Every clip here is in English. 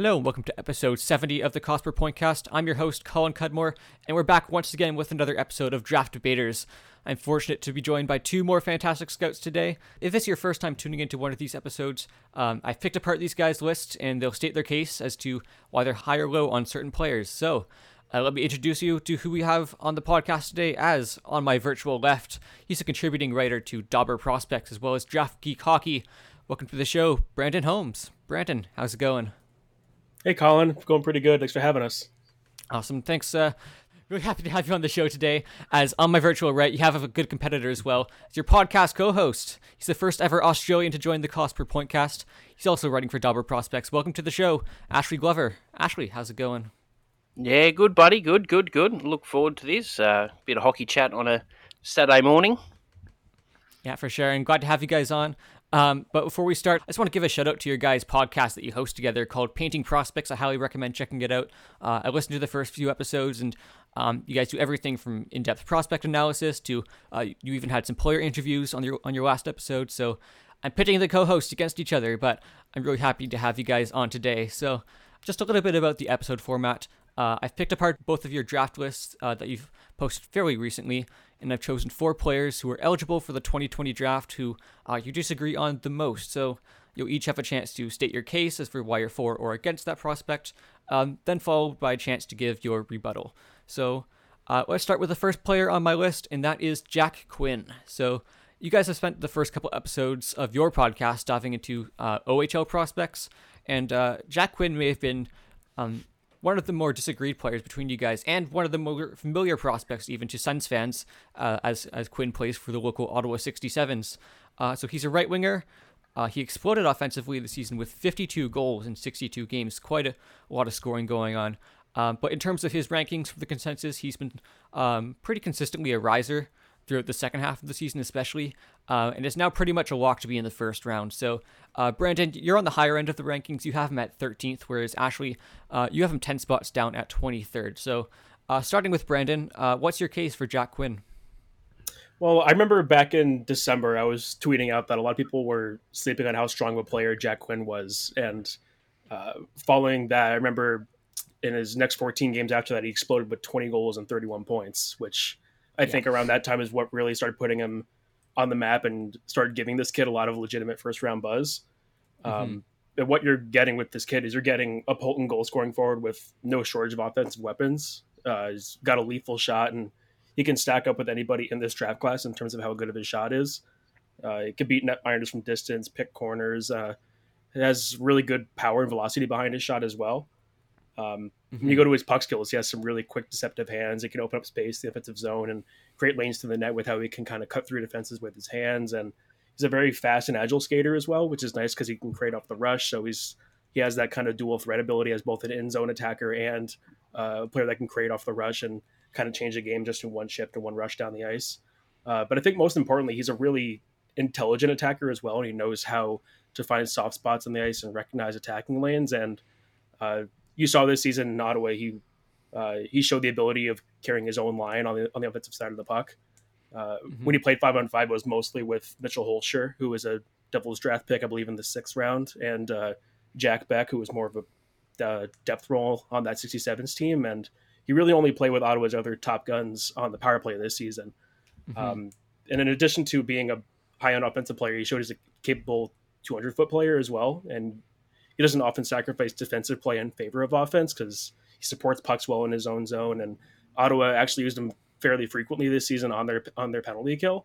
Hello and welcome to episode 70 of the Cost Per Pointcast. I'm your host, Colin Cudmore, and we're back once again with another episode of Draft Debaters. I'm fortunate to be joined by two more fantastic scouts today. If this is your first time tuning into one of these episodes, um, I've picked apart these guys' lists and they'll state their case as to why they're high or low on certain players. So, uh, let me introduce you to who we have on the podcast today. As on my virtual left, he's a contributing writer to Dobber Prospects as well as Draft Geek Hockey. Welcome to the show, Brandon Holmes. Brandon, how's it going? Hey, Colin. Going pretty good. Thanks for having us. Awesome. Thanks. Uh, really happy to have you on the show today. As on my virtual right, you have a good competitor as well. As your podcast co-host, he's the first ever Australian to join the Cost Per Pointcast. He's also writing for Dobber Prospects. Welcome to the show, Ashley Glover. Ashley, how's it going? Yeah, good, buddy. Good, good, good. Look forward to this. Uh, bit of hockey chat on a Saturday morning. Yeah, for sure. And glad to have you guys on. Um, but before we start, I just want to give a shout out to your guys' podcast that you host together called Painting Prospects. I highly recommend checking it out. Uh, I listened to the first few episodes, and um, you guys do everything from in-depth prospect analysis to uh, you even had some player interviews on your on your last episode. So I'm pitting the co-hosts against each other, but I'm really happy to have you guys on today. So just a little bit about the episode format. Uh, I've picked apart both of your draft lists uh, that you've posted fairly recently, and I've chosen four players who are eligible for the 2020 draft who uh, you disagree on the most. So you'll each have a chance to state your case as for why you're for or against that prospect, um, then followed by a chance to give your rebuttal. So uh, let's start with the first player on my list, and that is Jack Quinn. So you guys have spent the first couple episodes of your podcast diving into uh, OHL prospects, and uh, Jack Quinn may have been um, one of the more disagreed players between you guys, and one of the more familiar prospects even to Sens fans, uh, as as Quinn plays for the local Ottawa 67s. Uh, so he's a right winger. Uh, he exploded offensively this season with 52 goals in 62 games. Quite a, a lot of scoring going on. Um, but in terms of his rankings for the consensus, he's been um, pretty consistently a riser throughout the second half of the season, especially, uh, and it's now pretty much a lock to be in the first round. So, uh, Brandon, you're on the higher end of the rankings. You have him at 13th, whereas Ashley, uh, you have him 10 spots down at 23rd. So, uh, starting with Brandon, uh, what's your case for Jack Quinn? Well, I remember back in December, I was tweeting out that a lot of people were sleeping on how strong of a player Jack Quinn was. And uh, following that, I remember in his next 14 games after that, he exploded with 20 goals and 31 points, which I yeah. think around that time is what really started putting him on the map and started giving this kid a lot of legitimate first round buzz. Mm-hmm. Um, and what you're getting with this kid is you're getting a potent goal scoring forward with no shortage of offensive weapons. Uh, he's got a lethal shot and he can stack up with anybody in this draft class in terms of how good of his shot is. Uh, he can beat net minders from distance, pick corners. Uh, it has really good power and velocity behind his shot as well. Um, mm-hmm. When you go to his puck skills, he has some really quick, deceptive hands. He can open up space, the offensive zone, and create lanes to the net with how he can kind of cut through defenses with his hands. And he's a very fast and agile skater as well, which is nice because he can create off the rush. So he's he has that kind of dual threat ability as both an in zone attacker and uh, a player that can create off the rush and kind of change the game just in one shift and one rush down the ice. Uh, but I think most importantly, he's a really intelligent attacker as well, and he knows how to find soft spots on the ice and recognize attacking lanes. And uh, you saw this season in Ottawa, he uh, he showed the ability of carrying his own line on the on the offensive side of the puck. Uh, mm-hmm. When he played five on five, it was mostly with Mitchell Hoelscher, who was a Devils draft pick, I believe, in the sixth round, and uh, Jack Beck, who was more of a uh, depth role on that 67s team. And he really only played with Ottawa's other top guns on the power play this season. Mm-hmm. Um, and in addition to being a high end offensive player, he showed he's a capable 200 foot player as well. And he doesn't often sacrifice defensive play in favor of offense because he supports pucks well in his own zone. And Ottawa actually used him fairly frequently this season on their on their penalty kill.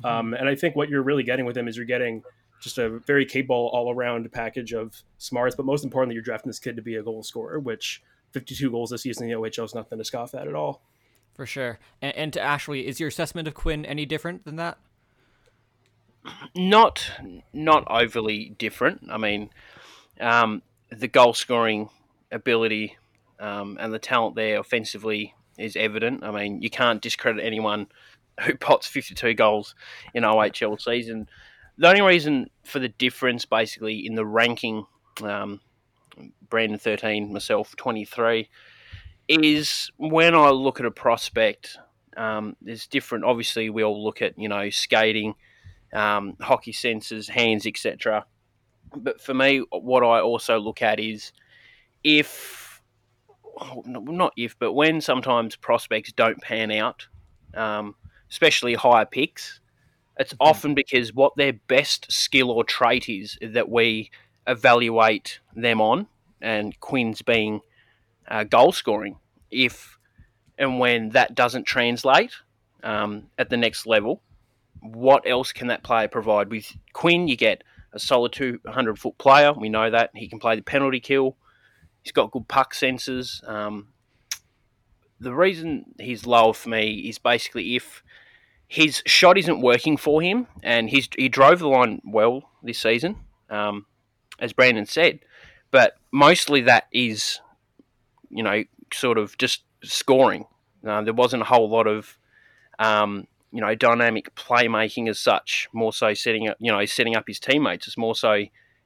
Mm-hmm. Um, and I think what you're really getting with him is you're getting just a very capable all around package of smarts, but most importantly, you're drafting this kid to be a goal scorer, which 52 goals this season in the OHL is nothing to scoff at at all. For sure. And, and to Ashley, is your assessment of Quinn any different than that? Not, not overly different. I mean, um, the goal scoring ability um, and the talent there offensively is evident. I mean, you can't discredit anyone who pots 52 goals in OHL season. The only reason for the difference, basically, in the ranking, um, Brandon 13, myself 23, is when I look at a prospect, um, there's different. Obviously, we all look at you know skating, um, hockey senses, hands, etc but for me, what I also look at is if not if, but when sometimes prospects don't pan out, um, especially higher picks, it's mm-hmm. often because what their best skill or trait is that we evaluate them on, and Quinn's being uh, goal scoring. If and when that doesn't translate um, at the next level, what else can that player provide? With Quinn, you get a solid 200 foot player. We know that. He can play the penalty kill. He's got good puck senses. Um, the reason he's lower for me is basically if his shot isn't working for him, and he's, he drove the line well this season, um, as Brandon said, but mostly that is, you know, sort of just scoring. Uh, there wasn't a whole lot of um, you know dynamic playmaking as such. More so setting up you know setting up his teammates. It's more so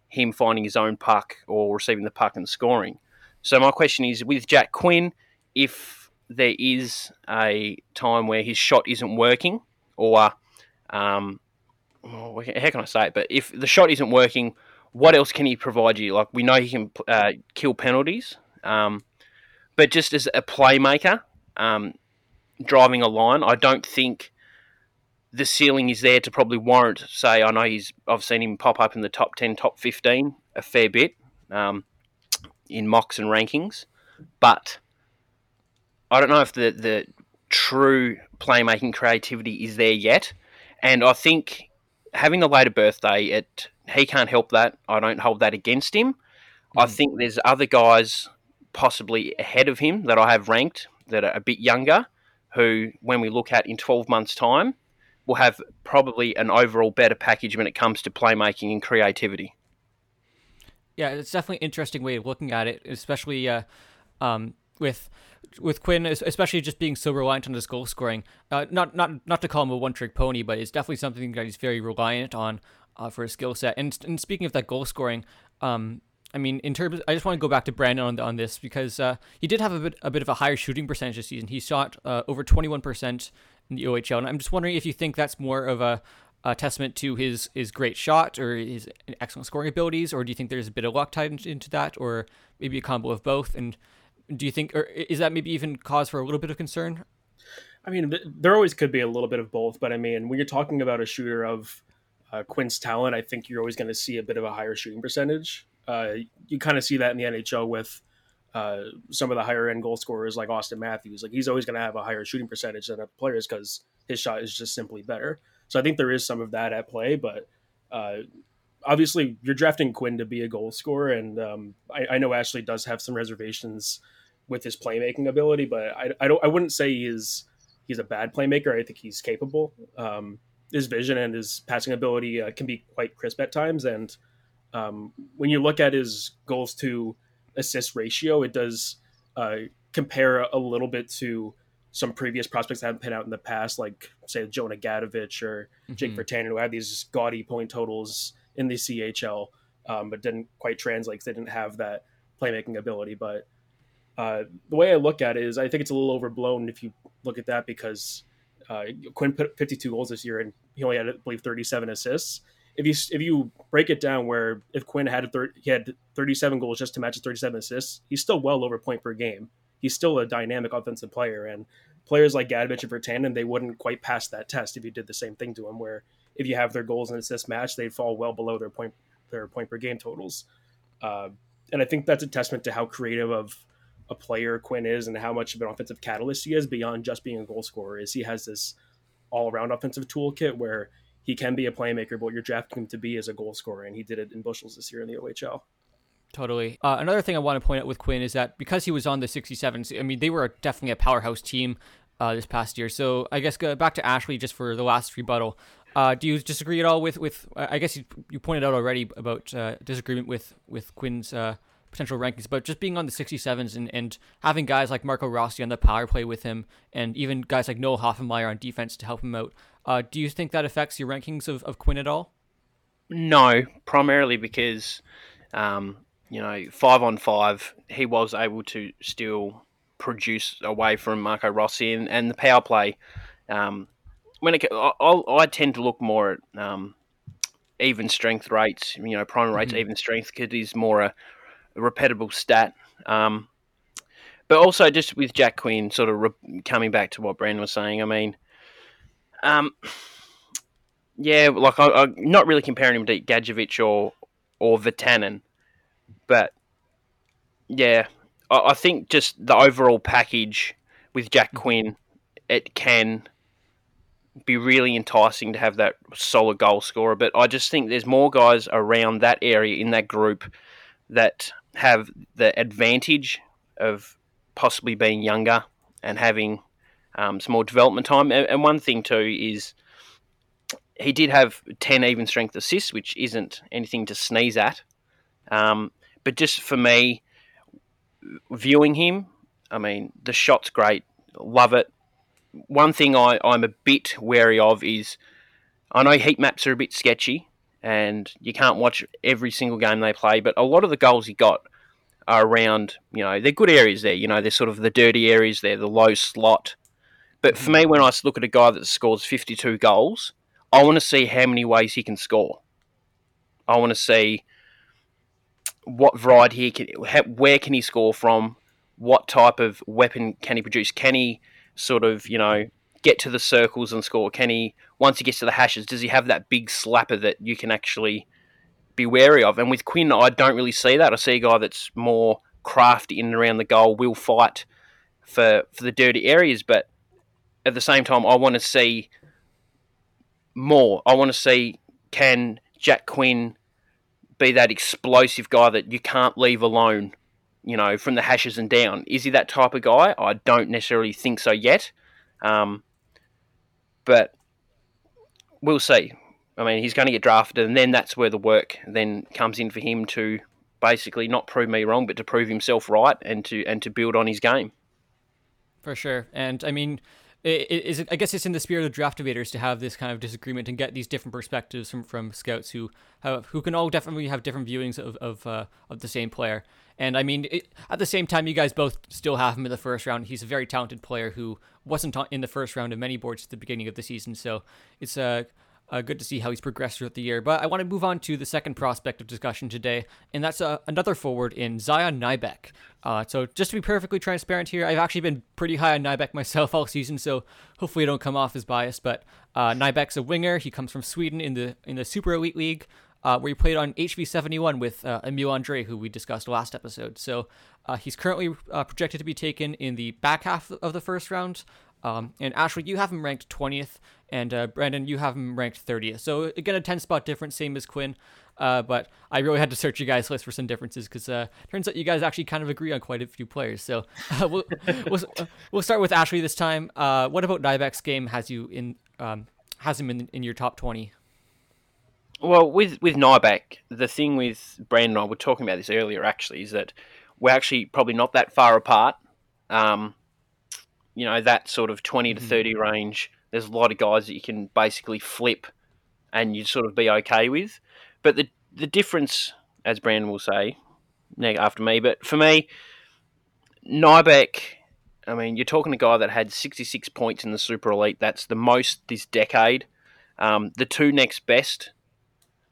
him finding his own puck or receiving the puck and scoring. So my question is with Jack Quinn, if there is a time where his shot isn't working, or um, how can I say it? But if the shot isn't working, what else can he provide you? Like we know he can uh, kill penalties, um, but just as a playmaker, um, driving a line, I don't think the ceiling is there to probably warrant. Say, I know he's. I've seen him pop up in the top ten, top fifteen a fair bit um, in mocks and rankings, but I don't know if the the true playmaking creativity is there yet. And I think having the later birthday, it he can't help that. I don't hold that against him. Mm. I think there's other guys possibly ahead of him that I have ranked that are a bit younger, who, when we look at in 12 months' time, will have probably an overall better package when it comes to playmaking and creativity. Yeah, it's definitely an interesting way of looking at it, especially uh, um, with with Quinn, especially just being so reliant on his goal scoring. Uh, not not not to call him a one trick pony, but it's definitely something that he's very reliant on uh, for his skill set. And, and speaking of that goal scoring, um, I mean, in terms, of, I just want to go back to Brandon on, on this because uh, he did have a bit a bit of a higher shooting percentage this season. He shot uh, over twenty one percent in the OHL, and I'm just wondering if you think that's more of a, a, testament to his his great shot or his excellent scoring abilities, or do you think there's a bit of luck tied into that, or maybe a combo of both? And do you think, or is that maybe even cause for a little bit of concern? I mean, there always could be a little bit of both, but I mean, when you're talking about a shooter of uh, Quinn's talent, I think you're always going to see a bit of a higher shooting percentage. Uh, you kind of see that in the NHL with uh, some of the higher end goal scorers like Auston Matthews. Like he's always going to have a higher shooting percentage than other players because his shot is just simply better. So I think there is some of that at play, but uh, obviously you're drafting Quinn to be a goal scorer, and um, I, I, know Ashley does have some reservations with his playmaking ability, but I, I don't I wouldn't say he's he's a bad playmaker. I think he's capable. Um, his vision and his passing ability uh, can be quite crisp at times, and um, when you look at his goals to assist ratio, it does uh, compare a little bit to some previous prospects that haven't been out in the past, like say Jonah Gadjovich or mm-hmm. Jake Virtanen, who had these gaudy point totals in the CHL, um, but didn't quite translate because they didn't have that playmaking ability. But uh, the way I look at it is, I think it's a little overblown if you look at that because uh, Quinn put 52 goals this year and he only had, I believe, 37 assists if you if you break it down, where if Quinn had a thir- he had 37 goals just to match his 37 assists, he's still well over point per game. He's still a dynamic offensive player, and players like Gadjovich and Virtanen, they wouldn't quite pass that test if you did the same thing to him. Where if you have their goals and assists match, they'd fall well below their point their point per game totals. Uh, and I think that's a testament to how creative of a player Quinn is and how much of an offensive catalyst he is beyond just being a goal scorer. Is he has this all around offensive toolkit where he can be a playmaker, but you're drafting him to be is a goal scorer, and he did it in bushels this year in the OHL. Totally. Uh, another thing I want to point out with Quinn is that because he was on the 67s, I mean, they were definitely a powerhouse team uh, this past year. So I guess go back to Ashley just for the last rebuttal. Uh, do you disagree at all with with? I guess you, you pointed out already about uh, disagreement with with Quinn's uh, potential rankings, but just being on the 67s and, and having guys like Marco Rossi on the power play with him, and even guys like Noel Hoefenmayer on defense to help him out. Uh, do you think that affects your rankings of, of Quinn at all? No, primarily because, um, you know, five on five, he was able to still produce away from Marco Rossi and, and the power play. Um, when it, I, I tend to look more at um, even strength rates, you know, primary rates, mm-hmm. even strength, because he's more a a repetible stat. Um, but also just with Jack Quinn, sort of re- coming back to what Brandon was saying. I mean, um, yeah, like I, am not really comparing him to Gadjovich or or Virtanen, but yeah, I, I, think just the overall package with Jack mm-hmm. Quinn, it can be really enticing to have that solid goal scorer. But I just think there's more guys around that area in that group that have the advantage of possibly being younger and having um, some more development time. And, one thing too is he did have ten even strength assists, which isn't anything to sneeze at. Um, but just for me, viewing him, I mean, the shot's great, love it. One thing I, I'm a bit wary of is I know heat maps are a bit sketchy and you can't watch every single game they play, but a lot of the goals he got are around, you know, they're good areas there. You know, they're sort of the dirty areas there, the low slot. But for me, mm. when I look at a guy that scores 52 goals, I want to see how many ways he can score. I want to see what variety he can, where can he score from, what type of weapon can he produce? Can he sort of, you know, get to the circles and score? Can he, once he gets to the hashes, does he have that big slapper that you can actually be wary of. And with Quinn, I don't really see that. I see a guy that's more crafty in and around the goal, will fight for for the dirty areas, but at the same time, I want to see more. I want to see can Jack Quinn be that explosive guy that you can't leave alone, you know, from the hashes and down. Is he that type of guy? I don't necessarily think so yet. Um, but we'll see. I mean, he's going to get drafted, and then that's where the work then comes in for him to basically not prove me wrong, but to prove himself right and to and to build on his game. For sure, and I mean, it, it is I guess it's in the spirit of draft debaters to have this kind of disagreement and get these different perspectives from, from scouts who have who can all definitely have different viewings of of uh, of the same player. And I mean, it, at the same time, you guys both still have him in the first round. He's a very talented player who wasn't in the first round of many boards at the beginning of the season. So it's a uh, uh, good to see how he's progressed throughout the year. But I want to move on to the second prospect of discussion today, and that's uh, another forward in Zion Nybeck. Uh, so just to be perfectly transparent here, I've actually been pretty high on Nybeck myself all season, so hopefully I don't come off as biased. But uh, Nybeck's a winger. He comes from Sweden in the in the Super Elite League. Uh, where he played on HV71 with uh, Emil Andrae, who we discussed last episode. So uh, he's currently uh, projected to be taken in the back half of the first round. Um, and Ashley, you have him ranked 20th, and uh, Brandon, you have him ranked 30th. So again, a 10 spot difference, same as Quinn. Uh, but I really had to search you guys' list for some differences because uh, turns out you guys actually kind of agree on quite a few players. So uh, we'll, we'll, we'll start with Ashley this time. Uh, what about Nybeck's game has you in um, has him in, in your top 20? Well, with with Nybeck, the thing with Brandon and I were talking about this earlier actually is that we're actually probably not that far apart. Um, you know that sort of 20 to mm-hmm. 30 range there's a lot of guys that you can basically flip and you'd sort of be okay with but the the difference as brandon will say after me but for me Nybeck I mean you're talking a guy that had 66 points in the super elite that's the most this decade um, the two next best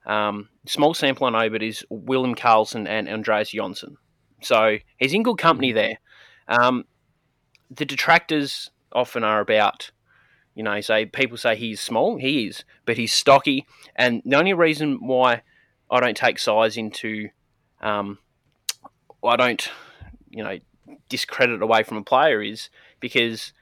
um, small sample I know but is William Carlson and Andreas Jonsson. so he's in good company mm-hmm. there um, the detractors often are about, you know, say people say he's small, he is, but he's stocky, and the only reason why I don't take size into, um, I don't, you know, discredit away from a player is because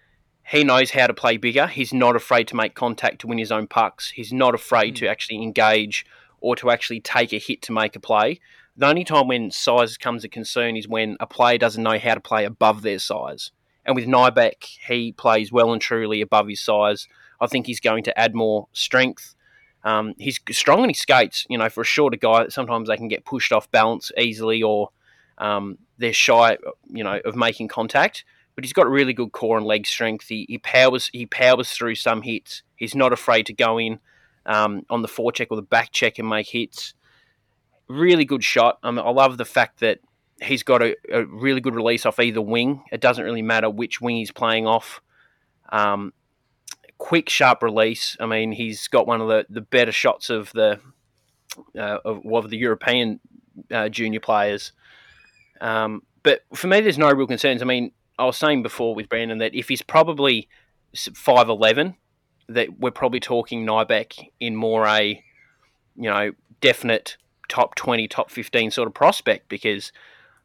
he knows how to play bigger. He's not afraid to make contact to win his own pucks. He's not afraid mm. to actually engage or to actually take a hit to make a play. The only time when size comes a concern is when a player doesn't know how to play above their size. And with Nybeck, he plays well and truly above his size. I think he's going to add more strength. Um, he's strong and he skates. You know, for a shorter guy, sometimes they can get pushed off balance easily, or um, they're shy, you know, of making contact. But he's got really good core and leg strength. He, he powers he powers through some hits. He's not afraid to go in um, on the forecheck or the back check and make hits. Really good shot. I, mean, I love the fact that he's got a, a, really good release off either wing. It doesn't really matter which wing he's playing off. Um, quick, sharp release. I mean, he's got one of the, the better shots of the uh, of, of the European uh, junior players. Um, but for me, there's no real concerns. I mean, I was saying before with Brandon that if he's probably five eleven, that we're probably talking Nybeck in more a, you know, definite top twenty, top fifteen sort of prospect because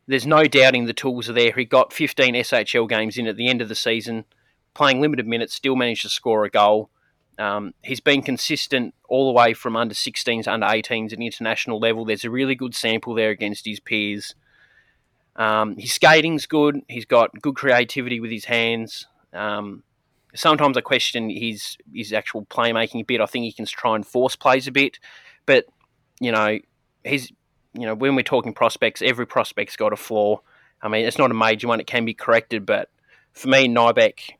there's no doubting the tools are there. He got 15 SHL games in at the end of the season, playing limited minutes, still managed to score a goal. Um, he's been consistent all the way from under 16s under 18s at international level. There's a really good sample there against his peers. Um, his skating's good. He's got good creativity with his hands. Um, sometimes I question his his actual playmaking a bit. I think he can try and force plays a bit, but you know he's you know when we're talking prospects, every prospect's got a flaw. I mean, it's not a major one; it can be corrected. But for me, Nybeck,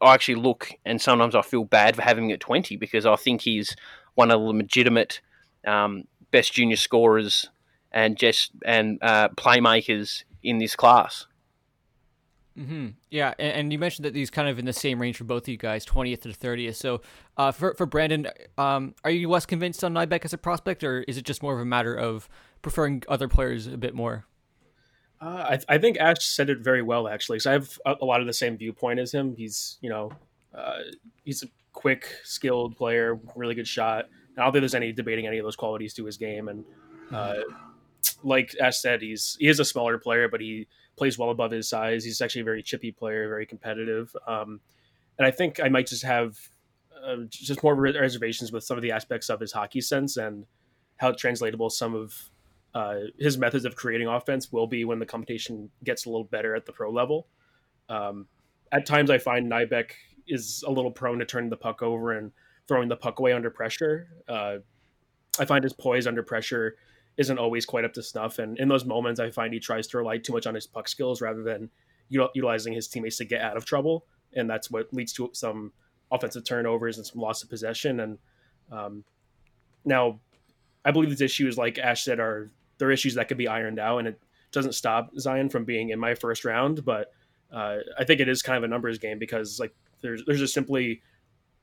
I actually look and sometimes I feel bad for having him at twenty because I think he's one of the legitimate um, best junior scorers and just and uh, playmakers in this class. Mm-hmm. Yeah, and, and, you mentioned that these kind of in the same range for both of you guys, twentieth to thirtieth. So, uh, for for Brandon, um, are you less convinced on Nybeck as a prospect, or is it just more of a matter of preferring other players a bit more? Uh, I, I think Ash said it very well, actually. So I have a, a, lot of the same viewpoint as him. He's you know, uh, he's a quick, skilled player, really good shot. I don't think there's any debating any of those qualities to his game, and uh, like Ash said, he's he is a smaller player, but he plays well above his size. He's actually a very chippy player, very competitive. Um, and I think I might just have uh, just more reservations with some of the aspects of his hockey sense and how translatable some of uh, his methods of creating offense will be when the competition gets a little better at the pro level. Um, at times, I find Nybeck is a little prone to turning the puck over and throwing the puck away under pressure. Uh, I find his poise under pressure isn't always quite up to snuff. And in those moments, I find he tries to rely too much on his puck skills rather than utilizing his teammates to get out of trouble. And that's what leads to some offensive turnovers and some loss of possession. And um, now, I believe these issues, like Ash said, are they're issues that could be ironed out, and it doesn't stop Zion from being in my first round. But uh, I think it is kind of a numbers game because like there's there's just simply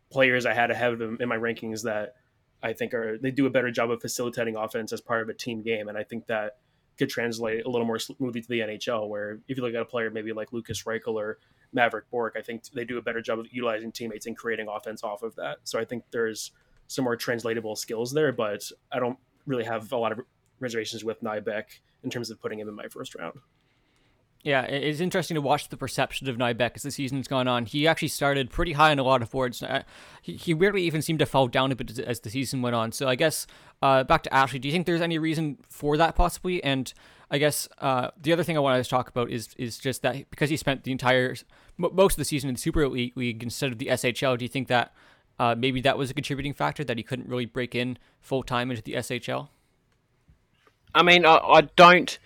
players I had ahead of him in my rankings that I think are they do a better job of facilitating offense as part of a team game, and I think that could translate a little more smoothly to the NHL. Where if you look at a player maybe like Lukas Reichel or Mavrik Bourque, I think they do a better job of utilizing teammates and creating offense off of that. So I think there's some more translatable skills there, but I don't really have a lot of reservations with Nybeck in terms of putting him in my first round. Yeah, it's interesting to watch the perception of Nybeck as the season's gone on. He actually started pretty high on a lot of boards. Uh, he, he weirdly even seemed to fall down a bit as the season went on. So I guess uh, back to Ashley, do you think there's any reason for that possibly? And I guess uh, the other thing I wanted to talk about is is just that because he spent the entire most of the season in the Super Elite League instead of the SHL, do you think that uh, maybe that was a contributing factor that he couldn't really break in full time into the SHL? I mean, I, I don't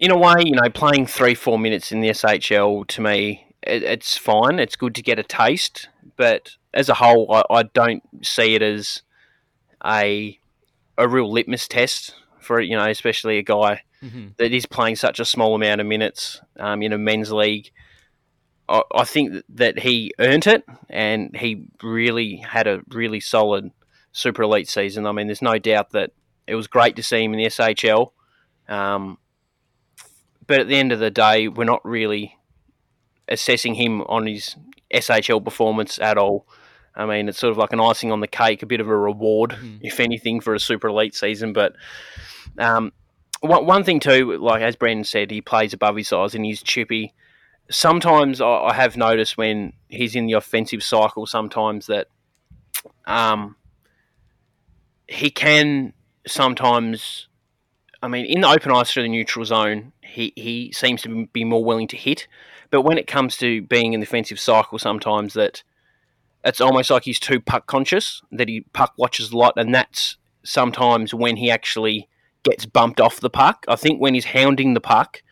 in a way, you know, playing three, four minutes in the SHL to me, it, it's fine. It's good to get a taste, but as a whole, I, I don't see it as a a real litmus test for you know, especially a guy mm-hmm. that is playing such a small amount of minutes um, in a men's league. I, I think that he earned it, and he really had a really solid super elite season. I mean, there's no doubt that it was great to see him in the SHL. Um, but at the end of the day, we're not really assessing him on his SHL performance at all. I mean, it's sort of like an icing on the cake, a bit of a reward, mm. if anything, for a super elite season. But um, one, one thing too, like as Brandon said, he plays above his size and he's chippy. Sometimes I, I have noticed when he's in the offensive cycle, sometimes that um, he can sometimes I mean, in the open ice through the neutral zone, he, he seems to be more willing to hit. But when it comes to being in the defensive cycle, sometimes that it's almost like he's too puck conscious, that he puck watches a lot, and that's sometimes when he actually gets bumped off the puck. I think when he's hounding the puck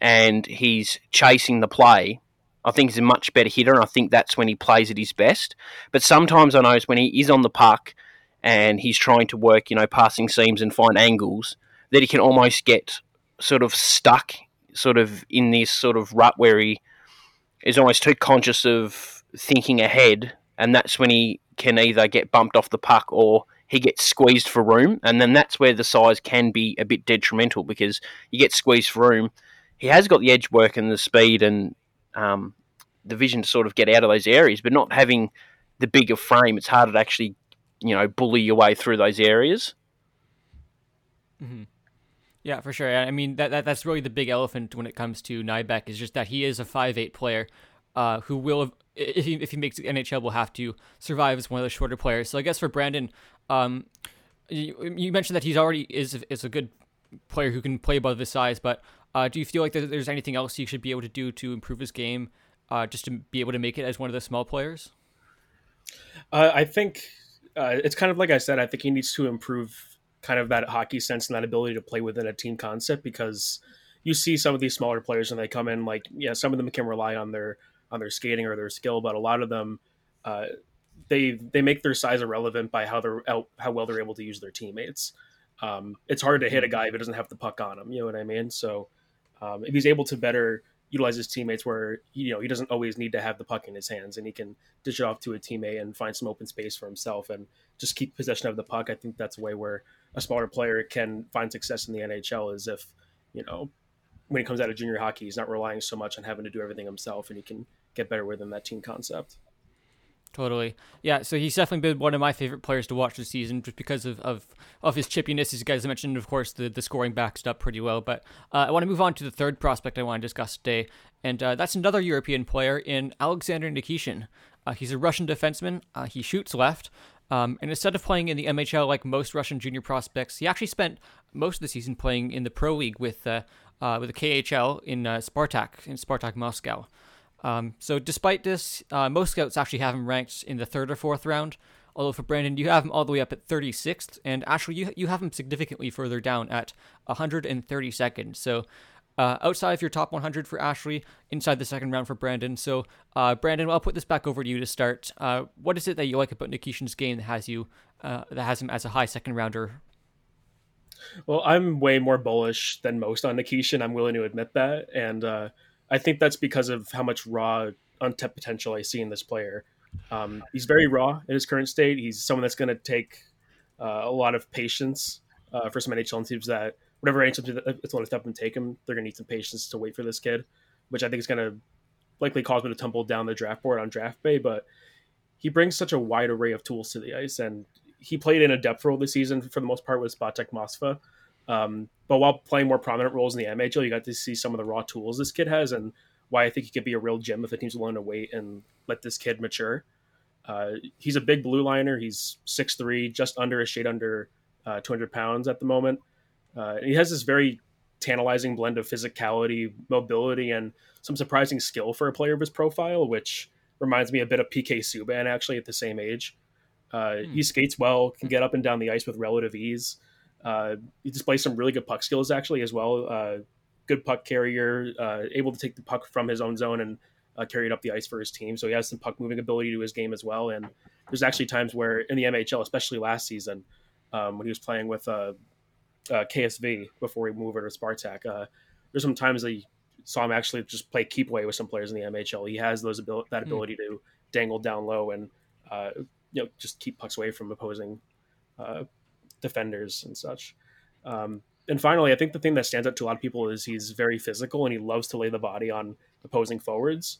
and he's chasing the play, I think he's a much better hitter, and I think that's when he plays at his best. But sometimes I notice when he is on the puck and he's trying to work, you know, passing seams and find angles, that he can almost get sort of stuck sort of in this sort of rut where he is almost too conscious of thinking ahead and that's when he can either get bumped off the puck or he gets squeezed for room, and then that's where the size can be a bit detrimental because you get squeezed for room. He has got the edge work and the speed and um, the vision to sort of get out of those areas, but not having the bigger frame, it's harder to actually, you know, bully your way through those areas. Mm-hmm. Yeah, for sure. I mean, that, that that's really the big elephant when it comes to Nybeck is just that he is a five eight player uh, who will, if he, if he makes the NHL, will have to survive as one of the shorter players. So I guess for Brandon, um, you, you mentioned that he's already is is a good player who can play above his size, but uh, do you feel like there's anything else he should be able to do to improve his game, uh, just to be able to make it as one of the small players? Uh, I think uh, it's kind of like I said. I think he needs to improve kind of that hockey sense and that ability to play within a team concept because you see some of these smaller players when they come in, like yeah, some of them can rely on their on their skating or their skill, but a lot of them. Uh, they they make their size irrelevant by how they're how well they're able to use their teammates. Um, it's hard to hit a guy if he doesn't have the puck on him. You know what I mean? So um, if he's able to better utilize his teammates, where you know he doesn't always need to have the puck in his hands, and he can dish it off to a teammate and find some open space for himself, and just keep possession of the puck. I think that's a way where a smaller player can find success in the NHL. Is if you know when he comes out of junior hockey, he's not relying so much on having to do everything himself, and he can get better within that team concept. Totally. Yeah, so he's definitely been one of my favorite players to watch this season just because of, of, of his chippiness. As you guys mentioned, of course, the, the scoring backs up pretty well. But uh, I want to move on to the third prospect I want to discuss today, and uh, that's another European player in Alexander Nikishin. Uh, he's a Russian defenseman. Uh, he shoots left. Um, and instead of playing in the MHL like most Russian junior prospects, he actually spent most of the season playing in the Pro League with, uh, uh, with the KHL in Spartak, in Spartak Moscow. Um, so despite this, uh, most scouts actually have him ranked in the third or fourth round. Although for Brandon, you have him all the way up at 36th, and actually you you have him significantly further down at 132nd. So uh, outside of your top 100 for Ashley, inside the second round for Brandon. So uh, Brandon, I'll put this back over to you to start. Uh, what is it that you like about Nikishin's game that has you uh, that has him as a high second rounder? Well, I'm way more bullish than most on Nikishin. I'm willing to admit that, and uh, I think that's because of how much raw untapped potential I see in this player. Um, he's very raw in his current state. He's someone that's going to take uh, a lot of patience uh, for some NHL teams that whatever NHL team that's going to step and take him, they're going to need some patience to wait for this kid, which I think is going to likely cause him to tumble down the draft board on draft. But he brings such a wide array of tools to the ice, and he played in a depth role this season for the most part with Spartak Moskva. Um, but while playing more prominent roles in the MHL, you got to see some of the raw tools this kid has, and why I think he could be a real gem if the team's willing to wait and let this kid mature. Uh, he's a big blue liner. He's 6'3", just under a shade under uh, 200 pounds at the moment. Uh, he has this very tantalizing blend of physicality, mobility, and some surprising skill for a player of his profile, which reminds me a bit of PK Subban actually at the same age. Uh, hmm. He skates well, can get up and down the ice with relative ease. Uh, he displays some really good puck skills actually as well. Uh, good puck carrier, uh, able to take the puck from his own zone and uh, carry it up the ice for his team. So he has some puck moving ability to his game as well. And there's actually times where in the MHL, especially last season, um, when he was playing with uh, uh, KSV before he moved over to Spartak, there's some times that he saw him actually just play keep away with some players in the MHL. He has those abil- that hmm. ability mm. to dangle down low and you know just keep pucks away from opposing defenders and such. Um, and finally, I think the thing that stands out to a lot of people is he's very physical and he loves to lay the body on opposing forwards.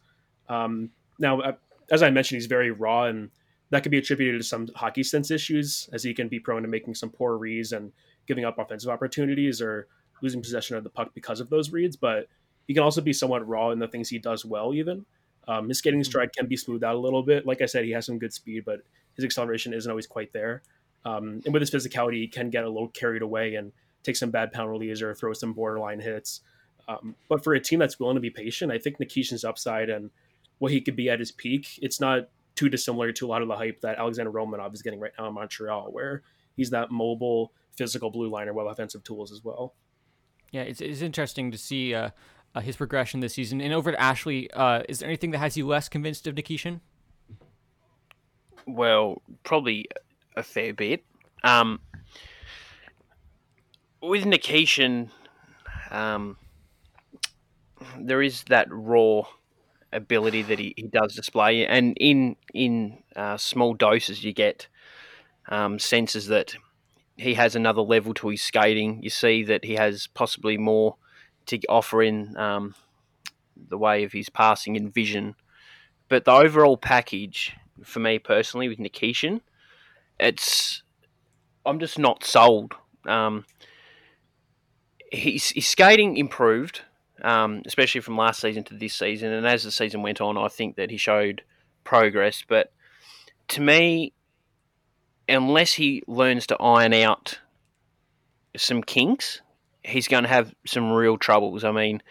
Um, now, uh, as I mentioned, he's very raw, and that could be attributed to some hockey sense issues, as he can be prone to making some poor reads and giving up offensive opportunities or losing possession of the puck because of those reads. But he can also be somewhat raw in the things he does well, even. Um, his skating mm-hmm. stride can be smoothed out a little bit. Like I said, he has some good speed, but his acceleration isn't always quite there. Um, and with his physicality, he can get a little carried away and take some bad penalties or throw some borderline hits. Um, but for a team that's willing to be patient, I think Nikishin's upside and what he could be at his peak, it's not too dissimilar to a lot of the hype that Alexander Romanov is getting right now in Montreal, where he's that mobile, physical blue liner with offensive tools as well. Yeah, it's, it's interesting to see uh, uh, his progression this season. And over to Ashley, uh, is there anything that has you less convinced of Nikishin? Well, probably a fair bit. Um, with Nikishin, um, there is that raw ability that he, he does display, and in in uh, small doses you get um, senses that he has another level to his skating. You see that he has possibly more to offer in um, the way of his passing and vision. But the overall package, for me personally, with Nikishin, it's I'm just not sold. Um, his, skating improved, um, especially from last season to this season, and as the season went on, I think that he showed progress. But to me, unless he learns to iron out some kinks, he's going to have some real troubles. I mean,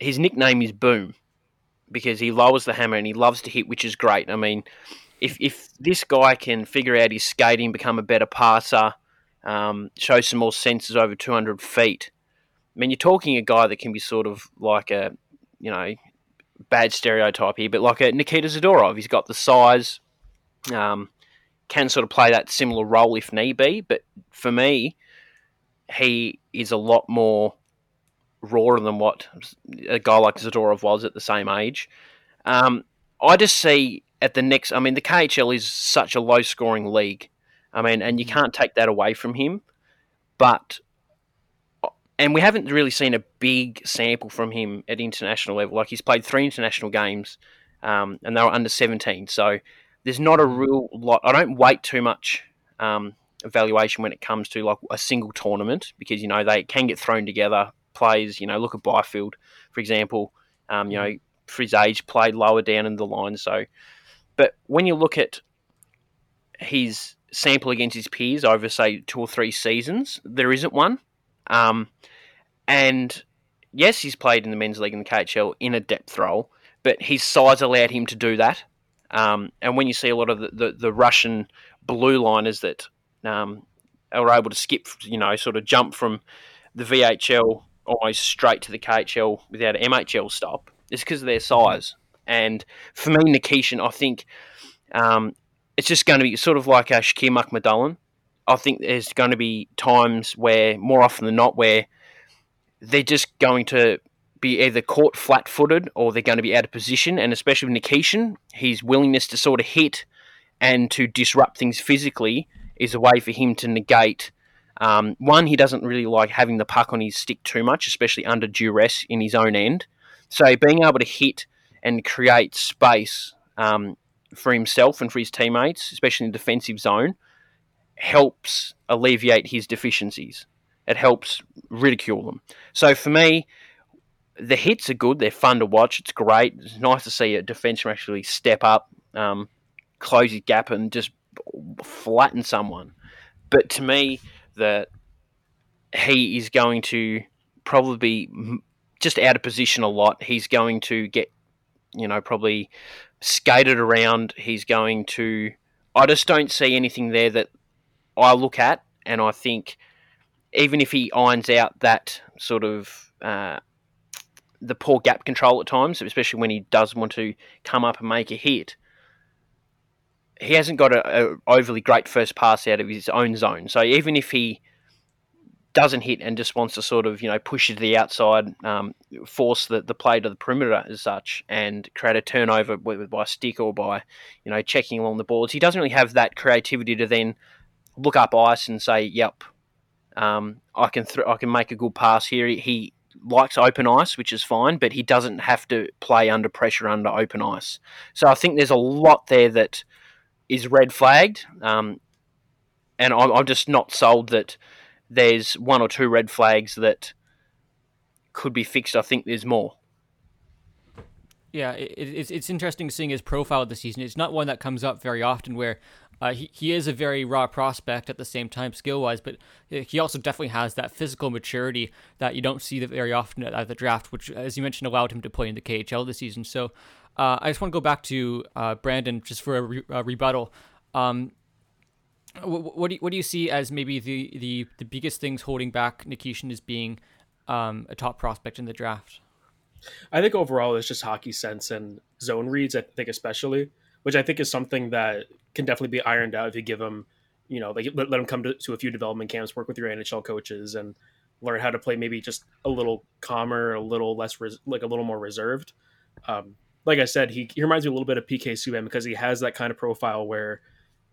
his nickname is Boom because he lowers the hammer and he loves to hit, which is great. I mean, if if this guy can figure out his skating, become a better passer, um, show some more senses over 200 feet, I mean, you're talking a guy that can be sort of like a, you know, bad stereotype here, but like a Nikita Zadorov. He's got the size, um, can sort of play that similar role if need be. But for me, he is a lot more raw than what a guy like Zadorov was at the same age. Um, I just see at the next. I mean, the KHL is such a low scoring league. I mean, and you mm. can't take that away from him. But and we haven't really seen a big sample from him at international level. Like he's played three international games, um, and they were under seventeen. So there's not a mm. real lot. I don't wait too much um, evaluation when it comes to like a single tournament because you know they can get thrown together. Players, you know, look at Byfield, for example. Um, you know, mm. for his age, played lower down in the line. So, but when you look at his sample against his peers over say two or three seasons, there isn't one. Um, and yes, he's played in the men's league in the KHL in a depth role, but his size allowed him to do that. Um, and when you see a lot of the, the, the Russian blue liners that um, are able to skip, you know, sort of jump from the VHL almost straight to the KHL without an MHL stop, it's because of their size. And for me, Nikishin, I think um, it's just going to be sort of like a Shakir Mukhamadullin. I think there's going to be times where, more often than not, where they're just going to be either caught flat footed or they're going to be out of position. And especially with Nikishin, his willingness to sort of hit and to disrupt things physically is a way for him to negate. Um, one, he doesn't really like having the puck on his stick too much, especially under duress in his own end. So being able to hit and create space um, for himself and for his teammates, especially in the defensive zone, helps alleviate his deficiencies. It helps ridicule them. So for me, the hits are good. They're fun to watch. It's great. It's nice to see a defenseman actually step up, um, close his gap, and just flatten someone. But to me, that he is going to probably be just out of position a lot. He's going to get, you know, probably skated around. He's going to. I just don't see anything there that I look at and I think even if he irons out that sort of uh, the poor gap control at times, especially when he does want to come up and make a hit, he hasn't got a, a overly great first pass out of his own zone. So even if he doesn't hit and just wants to sort of you know push it to the outside, um, force the, the play to the perimeter as such, and create a turnover whether by stick or by you know checking along the boards. He doesn't really have that creativity to then look up ice and say, "Yep, um, I can th- I can make a good pass here." He, he likes open ice, which is fine, but he doesn't have to play under pressure under open ice. So I think there's a lot there that is red flagged, um, and I'm, I'm just not sold that there's one or two red flags that could be fixed. I think there's more. Yeah, it, it's it's interesting seeing his profile this season. It's not one that comes up very often where uh, he, he is a very raw prospect at the same time, skill wise, but he also definitely has that physical maturity that you don't see very often at, at the draft, which, as you mentioned, allowed him to play in the KHL this season. So uh, I just want to go back to uh, Brandon just for a, re- a rebuttal. Um, what, do you, what do you see as maybe the, the, the biggest things holding back Nikishin as being um, a top prospect in the draft? I think overall it's just hockey sense and zone reads. I think especially, which I think is something that can definitely be ironed out if you give them, you know, like let, let them come to, to a few development camps, work with your NHL coaches, and learn how to play maybe just a little calmer, a little less res- like a little more reserved. Um, like I said, he, he reminds me a little bit of PK Subban because he has that kind of profile where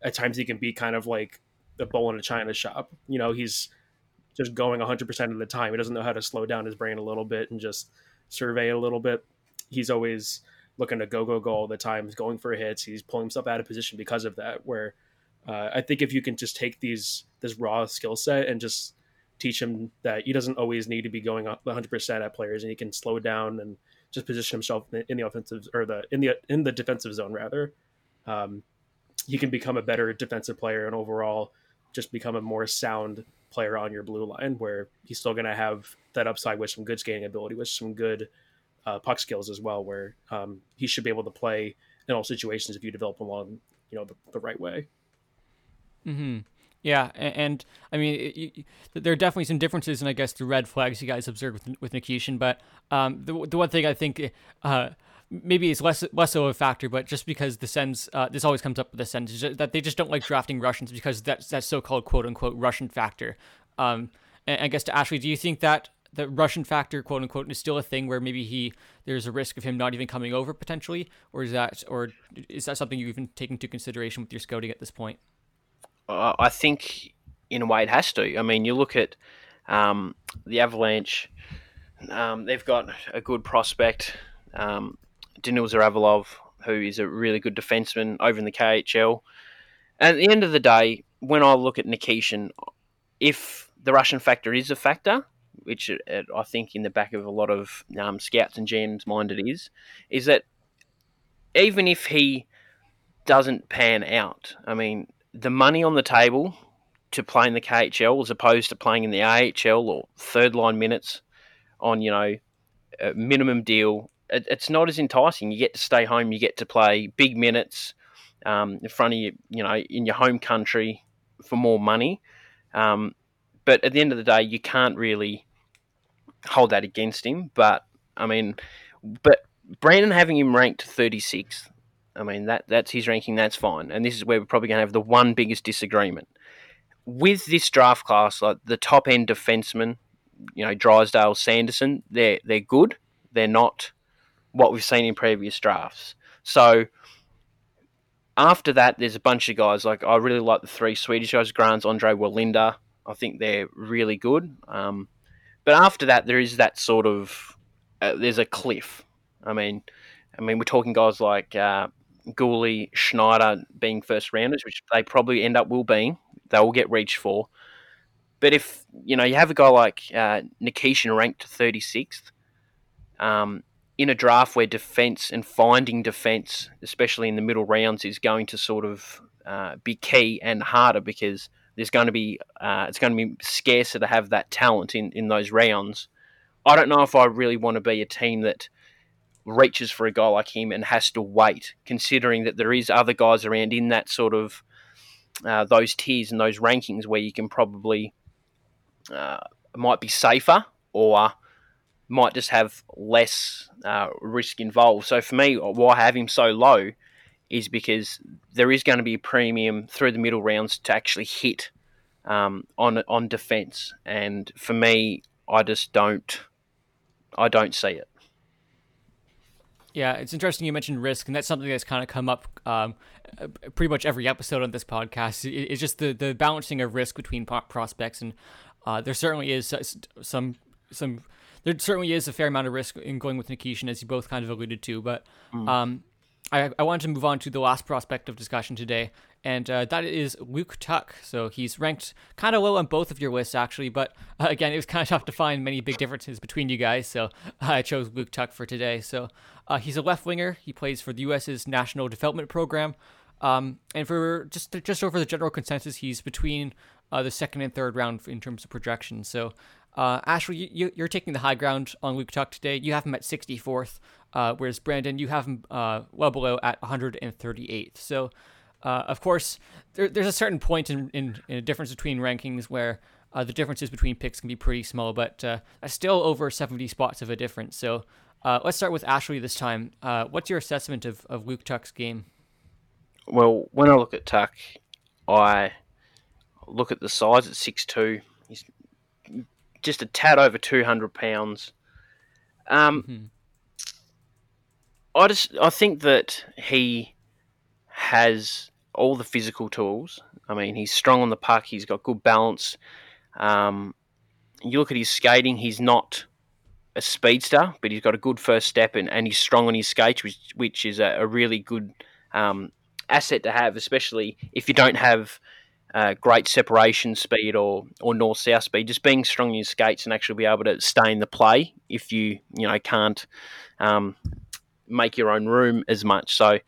at times he can be kind of like the bull in a china shop. You know, he's just going 100% of the time. He doesn't know how to slow down his brain a little bit and just survey a little bit. He's always looking to go, go, go all the time. He's going for hits. He's pulling himself out of position because of that. Where uh, I think if you can just take these this raw skill set and just teach him that he doesn't always need to be going 100% at players and he can slow down and just position himself in the offensive or the in the in the defensive zone rather um, he can become a better defensive player and overall just become a more sound player on your blue line where he's still going to have that upside with some good skating ability with some good uh, puck skills as well where um, he should be able to play in all situations if you develop along you know the, the right way mm-hmm. Yeah, and, and I mean, it, there are definitely some differences, and I guess the red flags you guys observed with with Nikishin. But um, the the one thing I think uh, maybe it's less less of a factor, but just because the Sens, uh, this always comes up with the Sens, that they just don't like drafting Russians because that's that so-called quote unquote Russian factor. Um, and I guess to Ashley, do you think that the Russian factor, quote unquote, is still a thing where maybe he there's a risk of him not even coming over potentially, or is that or is that something you even take into consideration with your scouting at this point? uh, I think in a way it has to. I mean, you look at um, the Avalanche; um, they've got a good prospect, um, Daniil Zhuravlyov, who is a really good defenseman over in the KHL. And at the end of the day, when I look at Nikishin, if the Russian factor is a factor, which it, it, I think in the back of a lot of um, scouts and GMs' mind it is, is that even if he doesn't pan out, I mean, the money on the table to play in the KHL as opposed to playing in the AHL or third line minutes on, you know, a minimum deal, it, it's not as enticing. You get to stay home, you get to play big minutes um, in front of you, you know, in your home country for more money. Um, but at the end of the day, you can't really hold that against him. But I mean, but Brandon having him ranked 36th I mean, that that's his ranking, that's fine. And this is where we're probably going to have the one biggest disagreement. With this draft class, like the top end defensemen, you know, Drysdale, Sanderson, they're, they're good. They're not what we've seen in previous drafts. So after that, there's a bunch of guys. Like, I really like the three Swedish guys, Grans, Andrae Wallinder. I think they're really good. Um, but after that, there is that sort of, uh, there's a cliff. I mean, I mean, we're talking guys like uh, Guhle, Schneider being first rounders, which they probably end up will being. They will get reached for. But if you know you have a guy like uh, Nikishin ranked 36th um, in a draft where defense and finding defense, especially in the middle rounds, is going to sort of uh, be key and harder because there's going to be uh, it's going to be scarcer to have that talent in in those rounds. I don't know if I really want to be a team that reaches for a guy like him and has to wait, considering that there is other guys around in that sort of uh, those tiers and those rankings where you can probably uh, might be safer or might just have less uh, risk involved. So for me, why have him so low is because there is going to be a premium through the middle rounds to actually hit um, on on defense, and for me, I just don't I don't see it. Yeah, it's interesting you mentioned risk, and that's something that's kind of come up um, pretty much every episode on this podcast. It's just the the balancing of risk between prospects, and uh, there certainly is some some there certainly is a fair amount of risk in going with Nikishin, as you both kind of alluded to. But mm. um, I, I wanted to move on to the last prospect of discussion today, and uh, that is Luke Tuck. So he's ranked kind of low on both of your lists, actually, but uh, again, it was kind of tough to find many big differences between you guys, so I chose Luke Tuck for today. So uh, he's a left winger. He plays for the U.S.'s National Development Program, um, and for just just over the general consensus, he's between uh, the second and third round in terms of projection. So. Uh, Ashley, you, are taking the high ground on Luke Tuck today. You have him at 64th, uh, whereas Brandon, you have him well below at 138th. So uh, of course, there, there's a certain point in, in, in, a difference between rankings where uh, the differences between picks can be pretty small, but uh, still over 70 spots of a difference. So uh, let's start with Ashley this time. Uh, what's your assessment of, of Luke Tuck's game? Well, when I look at Tuck, I look at the size at 6'2. He's just a tad over 200 pounds. Um, mm-hmm. I just I think that he has all the physical tools. I mean, he's strong on the puck. He's got good balance. Um, you look at his skating. He's not a speedster, but he's got a good first step and, and he's strong on his skates, which which is a, a really good um, asset to have, especially if you don't have uh, great separation speed or or north south speed. Just being strong in your skates and actually be able to stay in the play if you you know can't um, make your own room as much. So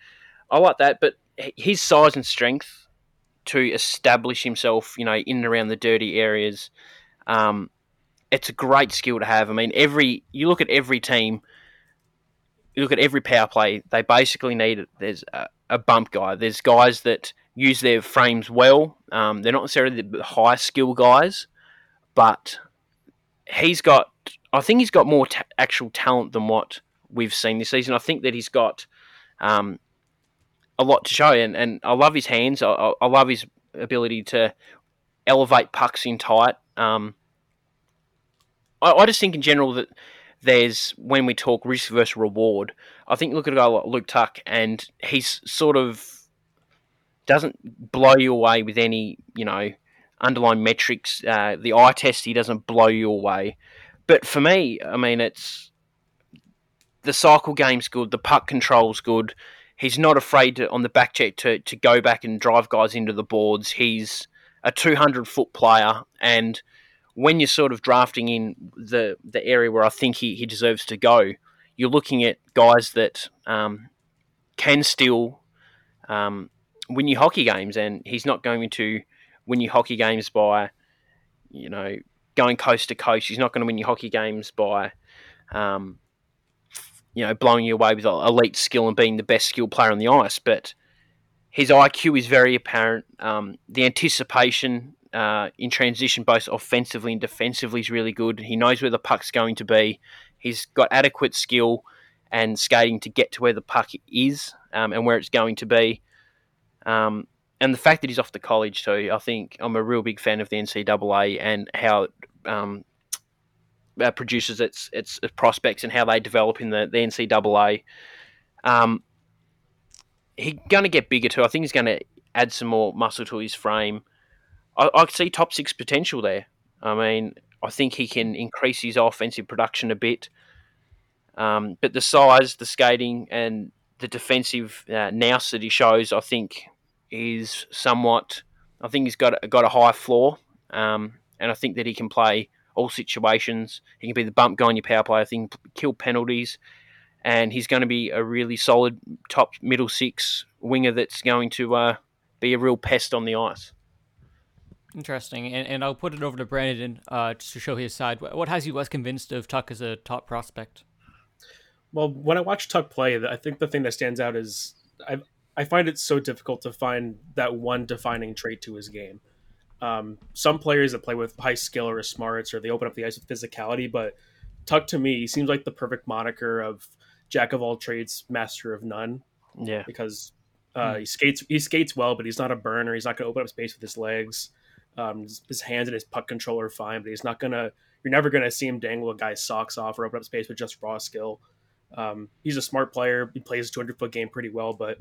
I like that, but his size and strength to establish himself, you know, in and around the dirty areas. Um, it's a great skill to have. I mean, every you look at every team, you look at every power play, they basically need there's a, a bump guy. There's guys that use their frames well. Um, they're not necessarily the high skill guys, but he's got. I think he's got more t- actual talent than what we've seen this season. I think that he's got um, a lot to show, and, and I love his hands. I, I love his ability to elevate pucks in tight. Um, I, I just think in general that there's when we talk risk versus reward. I think look at a guy like Luke Tuck, and he's sort of doesn't blow you away with any you know underlying metrics. Uh, the eye test he doesn't blow you away, but for me, I mean it's the cycle game's good, the puck control's good. He's not afraid to, on the back check to, to go back and drive guys into the boards. He's a 200 foot player, and when you're sort of drafting in the the area where I think he, he deserves to go, you're looking at guys that um, can still um, win you hockey games, and he's not going to win you hockey games by, you know, going coast to coast. He's not going to win you hockey games by, um, you know, blowing you away with elite skill and being the best skilled player on the ice. But his IQ is very apparent. Um, the anticipation uh, in transition, both offensively and defensively, is really good. He knows where the puck's going to be. He's got adequate skill and skating to get to where the puck is um, and where it's going to be. Um, and the fact that he's off to college too, I think I'm a real big fan of the NCAA and how it um, uh, produces its, its prospects and how they develop in the, the NCAA. Um, he's going to get bigger too. I think he's going to add some more muscle to his frame. I, I see top six potential there. I mean, I think he can increase his offensive production a bit. Um, but the size, the skating, and the defensive uh, nous that he shows, I think, is somewhat. I think he's got a, got a high floor, um, and I think that he can play all situations. He can be the bump guy in your power play. I think kill penalties, and he's going to be a really solid top middle six winger that's going to uh, be a real pest on the ice. Interesting, and, and I'll put it over to Brandon uh, just to show his side. What has you less convinced of Tuck as a top prospect? Well, when I watch Tuck play, I think the thing that stands out is I I find it so difficult to find that one defining trait to his game. Um, some players that play with high skill or smarts or they open up the ice with physicality, but Tuck to me he seems like the perfect moniker of jack of all trades, master of none. Yeah, because uh, hmm. he skates he skates well, but he's not a burner. He's not going to open up space with his legs. Um, his hands and his puck control are fine, but he's not gonna. You're never gonna see him dangle a guy's socks off or open up space with just raw skill. Um, he's a smart player. He plays a 200 foot game pretty well, but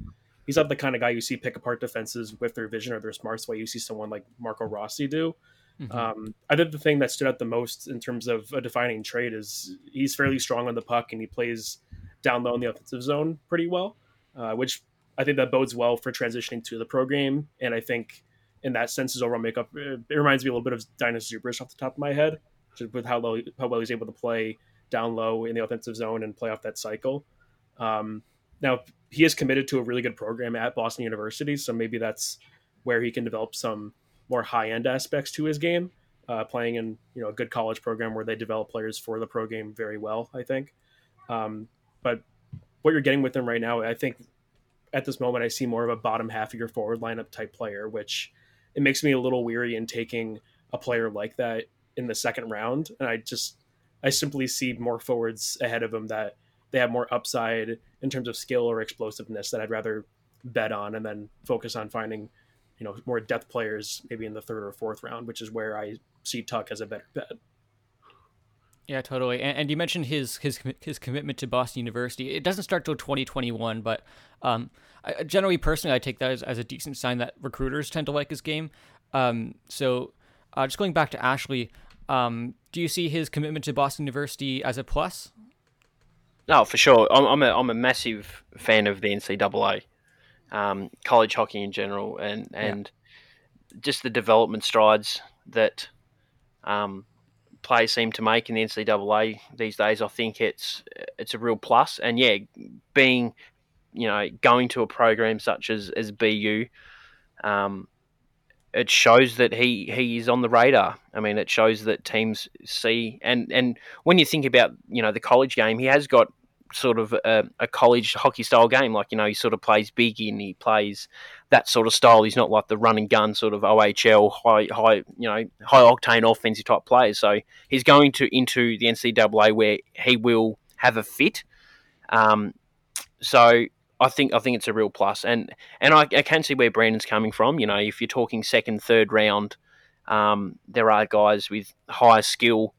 he's not the kind of guy you see pick apart defenses with their vision or their smarts the way you see someone like Marco Rossi do. Mm-hmm. Um, I think the thing that stood out the most in terms of a defining trait is he's fairly strong on the puck and he plays down low in the offensive zone pretty well, uh, which I think that bodes well for transitioning to the pro game. And I think in that sense, his overall makeup it, reminds me a little bit of Dainius Zubrus off the top of my head, just with how low how well he's able to play down low in the offensive zone and play off that cycle. Um, now he is committed to a really good program at Boston University, so maybe that's where he can develop some more high end aspects to his game. Uh, playing in you know a good college program where they develop players for the pro game very well, I think. Um, but what you're getting with him right now, I think at this moment I see more of a bottom half of your forward lineup type player, which it makes me a little weary in taking a player like that in the second round. And I just, I simply see more forwards ahead of him that they have more upside in terms of skill or explosiveness that I'd rather bet on and then focus on finding, you know, more depth players maybe in the third or fourth round, which is where I see Tuck as a better bet. Yeah, totally. And, and you mentioned his his his commitment to Boston University. It doesn't start till 2021, but um, I, generally, personally, I take that as, as a decent sign that recruiters tend to like his game. Um, so, uh, just going back to Ashley, um, do you see his commitment to Boston University as a plus? No, for sure. I'm, I'm a I'm a massive fan of the NCAA, um, college hockey in general, and and yeah. just the development strides that um, players seem to make in the NCAA these days. I think it's it's a real plus. and yeah, being you know going to a program such as as BU. Um, it shows that he, he is on the radar. I mean, it shows that teams see and and when you think about you know the college game, he has got sort of a, a, college hockey style game. Like you know, he sort of plays big and he plays that sort of style. He's not like the run and gun sort of OHL high high you know high octane offensive type players. So he's going to into the NCAA where he will have a fit. Um, so I think I think it's a real plus, and and I, I can see where Brandon's coming from. You know, if you're talking second, third round, um, there are guys with higher skill.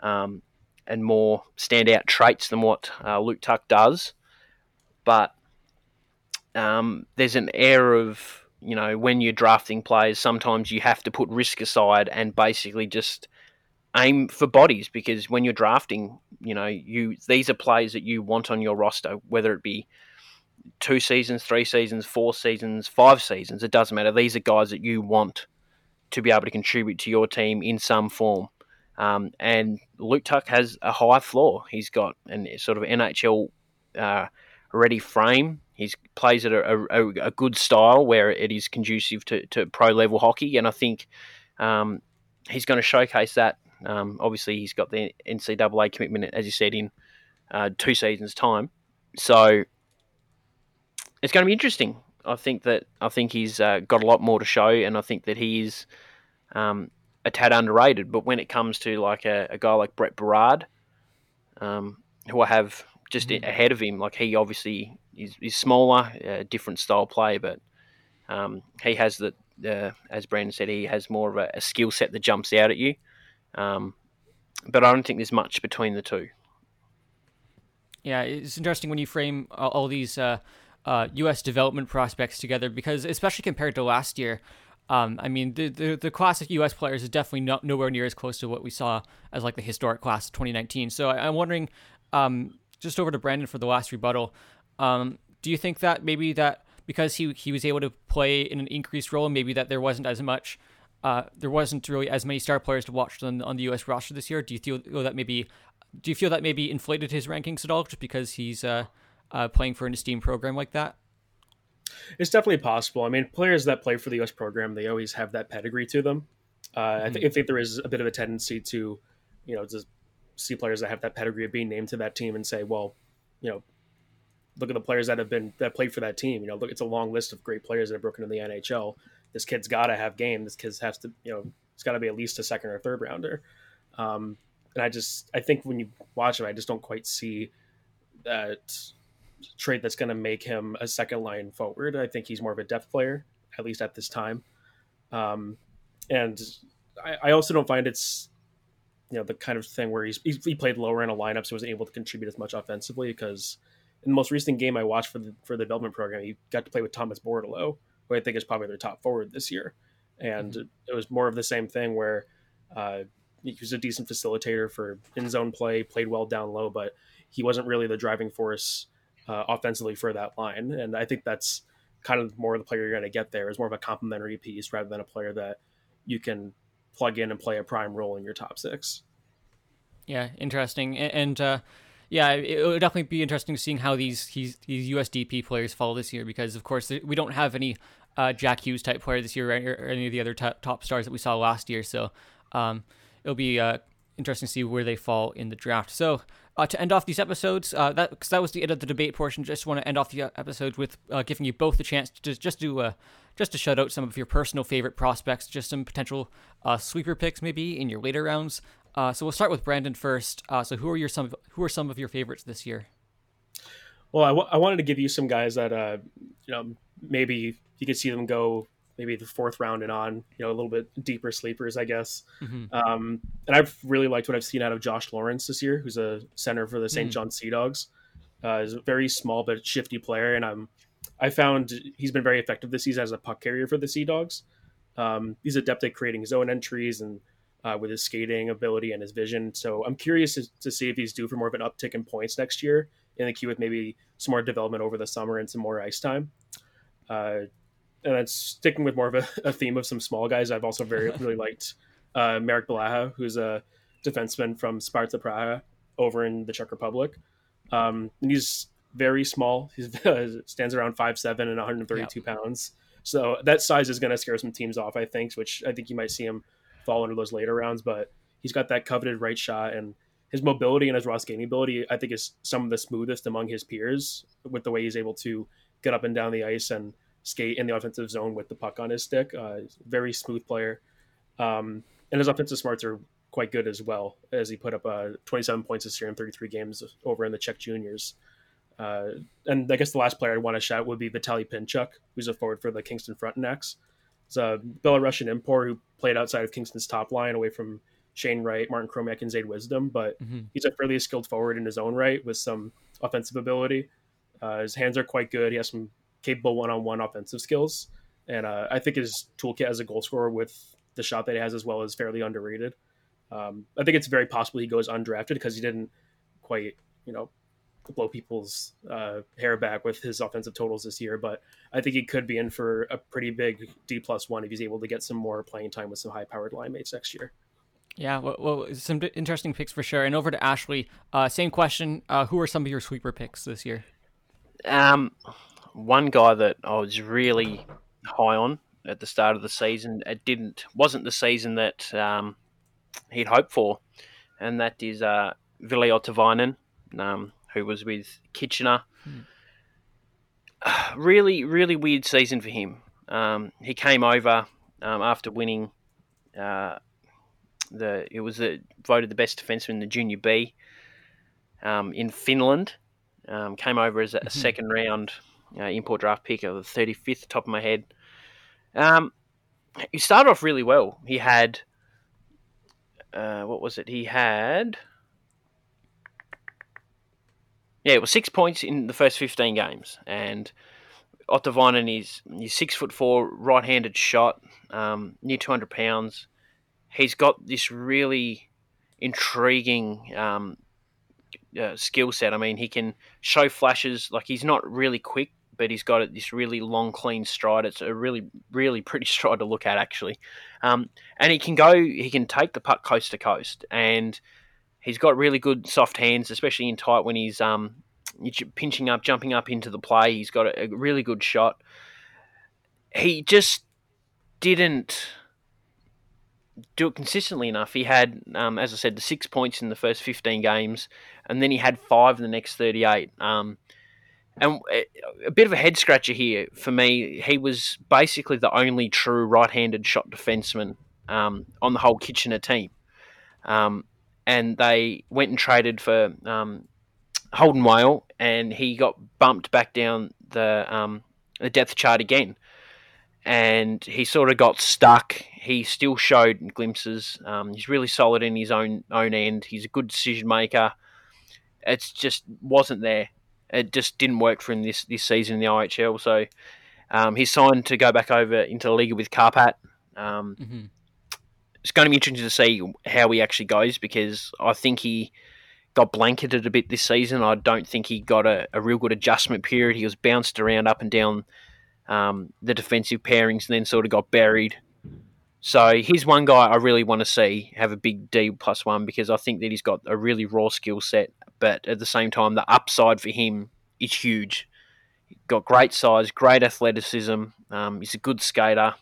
Um, and more standout traits than what uh, Luke Tuck does. But um, there's an air of, you know, when you're drafting players, sometimes you have to put risk aside and basically just aim for bodies because when you're drafting, you know, you these are players that you want on your roster, whether it be two seasons, three seasons, four seasons, five seasons, it doesn't matter. These are guys that you want to be able to contribute to your team in some form. Um, and Luke Tuck has a high floor. He's got an sort of NHL uh, ready frame. He plays at a, a, a, good style where it is conducive to, to pro level hockey, and I think um, he's going to showcase that. Um, obviously, he's got the NCAA commitment, as you said, in uh, two seasons' time. So it's going to be interesting. I think that I think he's uh, got a lot more to show, and I think that he is um, a tad underrated. But when it comes to like a, a guy like Brett Berard, um, who I have just mm-hmm. ahead of him, like he obviously is, is smaller, uh, different style play, but um, he has the, uh, as Brandon said, he has more of a, a skill set that jumps out at you. Um, but I don't think there's much between the two. Yeah, it's interesting when you frame all, all these uh, U.S. Development prospects together because, especially compared to last year, um, I mean, the, the, the classic U.S. players is definitely not nowhere near as close to what we saw as like the historic class of 2019. So I, am wondering, um, just over to Brandon for the last rebuttal, um, do you think that maybe that because he he was able to play in an increased role, maybe that there wasn't as much, uh, there wasn't really as many star players to watch on on the U.S. roster this year? Do you feel that maybe, do you feel that maybe inflated his rankings at all, just because he's uh, uh, playing for an esteemed program like that? It's definitely possible. I mean, players that play for the U.S. program, they always have that pedigree to them. Uh, mm-hmm. I, think, I think there is a bit of a tendency to, you know, just see players that have that pedigree of being named to that team and say, well, you know, look at the players that have been that played for that team. You know, look, it's a long list of great players that have broken into the NHL. This kid's got to have game. This kid has to, you know, it's got to be at least a second or third rounder. Um, and I just, I think when you watch him, I just don't quite see that trait that's going to make him a second line forward. I think he's more of a depth player, at least at this time. Um, and I, I, also don't find it's you know the kind of thing where he's he played lower in a lineup, so he wasn't able to contribute as much offensively. Because in the most recent game I watched for the for the development program, he got to play with Thomas Bordeleau, who I think is probably their top forward this year. And mm-hmm. it was more of the same thing where uh, he was a decent facilitator for in zone play, played well down low, but he wasn't really the driving force uh, offensively for that line. And I think that's kind of more of the player you're going to get there is more of a complementary piece rather than a player that you can plug in and play a prime role in your top six. Yeah, interesting. And, uh, yeah, it would definitely be interesting seeing how these these USDP players fall this year because, of course, we don't have any uh, Jack Hughes type player this year or any of the other top, top stars that we saw last year. So um, it'll be uh, interesting to see where they fall in the draft. So uh, to end off these episodes, uh, that because that was the end of the debate portion. Just want to end off the uh, episodes with uh, giving you both the chance to just do uh, just to shout out some of your personal favorite prospects, just some potential uh, sleeper picks maybe in your later rounds. So we'll start with Brandon first. So who are your some who are some of your favorites this year? Well, I, w- I wanted to give you some guys that you know maybe you could see them go maybe the fourth round and on, you know, a little bit deeper sleepers, I guess. Mhm. Um, and I've really liked what I've seen out of Josh Lawrence this year, who's a center for the St. Mm. John Sea Dogs. Uh, he's a very small but shifty player, and I'm I found he's been very effective this season as a puck carrier for the Sea Dogs. Um, he's adept at creating zone entries and uh, with his skating ability and his vision. So I'm curious to, to see if he's due for more of an uptick in points next year in the queue with maybe some more development over the summer and some more ice time. Uh, and then sticking with more of a, a theme of some small guys, I've also very really liked uh, Marek Blaha, who's a defenseman from Sparta Praha over in the Czech Republic. Um, and he's very small. He stands around five seven and 132 pounds. So that size is going to scare some teams off, I think. Which I think you might see him fall into those later rounds. But he's got that coveted right shot, and his mobility and his raw skating ability, I think, is some of the smoothest among his peers. With the way he's able to get up and down the ice and skate in the offensive zone with the puck on his stick. Uh, very smooth player, um, and his offensive smarts are quite good as well. As he put up uh, 27 points this year in 33 games over in the Czech juniors. Uh, and I guess the last player I'd want to shout would be Vitaly Pinchuk, who's a forward for the Kingston Frontenacs. He's a Belarusian import who played outside of Kingston's top line, away from Shane Wright, Martin Chromiak, and Zayde Wisdom. But Mhm. he's a fairly skilled forward in his own right with some offensive ability. Uh, his hands are quite good. He has some capable one-on-one offensive skills, and uh, I think his toolkit as a goal scorer with the shot that he has as well is fairly underrated. Um, I think it's very possible he goes undrafted because he didn't quite, you know, blow people's uh, hair back with his offensive totals this year. But I think he could be in for a pretty big D plus one if he's able to get some more playing time with some high-powered line mates next year. Yeah, well, well, some interesting picks for sure. And over to Ashley. Uh, same question. Uh, who are some of your sweeper picks this year? Um, one guy that I was really high on at the start of the season, it didn't wasn't the season that um, he'd hoped for, and that is uh, Ville Ottavainen, um, who was with Kitchener. Really, really weird season for him. Um, he came over um, after winning uh, the it was the, voted the best defenseman in the Junior B um, in Finland. Um, came over as a, a second round uh, import draft pick of the 35th, top of my head. Um, he started off really well. He had, uh, what was it? He had, yeah, it was six points in the first 15 games. And Ottavainen is he's six foot four, right handed shot, um, near 200 pounds. He's got this really intriguing um, uh, skill set. I mean, he can show flashes. Like he's not really quick, but he's got this really long, clean stride. It's a really, really pretty stride to look at, actually. Um, and he can go. He can take the puck coast to coast, and he's got really good soft hands, especially in tight when he's um, pinching up, jumping up into the play. He's got a, a really good shot. He just didn't do it consistently enough. He had, um, as I said, the six points in the first 15 games, and then he had five in the next 38. Um, and a bit of a head scratcher here for me. He was basically the only true right-handed shot defenseman um, on the whole Kitchener team, um, and they went and traded for um, Holden Whale, and he got bumped back down the um, the depth chart again and he sort of got stuck. He still showed glimpses. Um, he's really solid in his own own end. He's a good decision maker. It's just wasn't there. It just didn't work for him this this season in the OHL. So um, he's signed to go back over into the league with Kärpät. Um, Mm-hmm. it's going to be interesting to see how he actually goes because I think he got blanketed a bit this season. I don't think he got a, a real good adjustment period. He was bounced around up and down um, the defensive pairings and then sort of got buried. So he's one guy I really want to see have a big D plus one because I think that he's got a really raw skill set, but at the same time, the upside for him is huge. Got great size, great athleticism. Um, he's a good skater,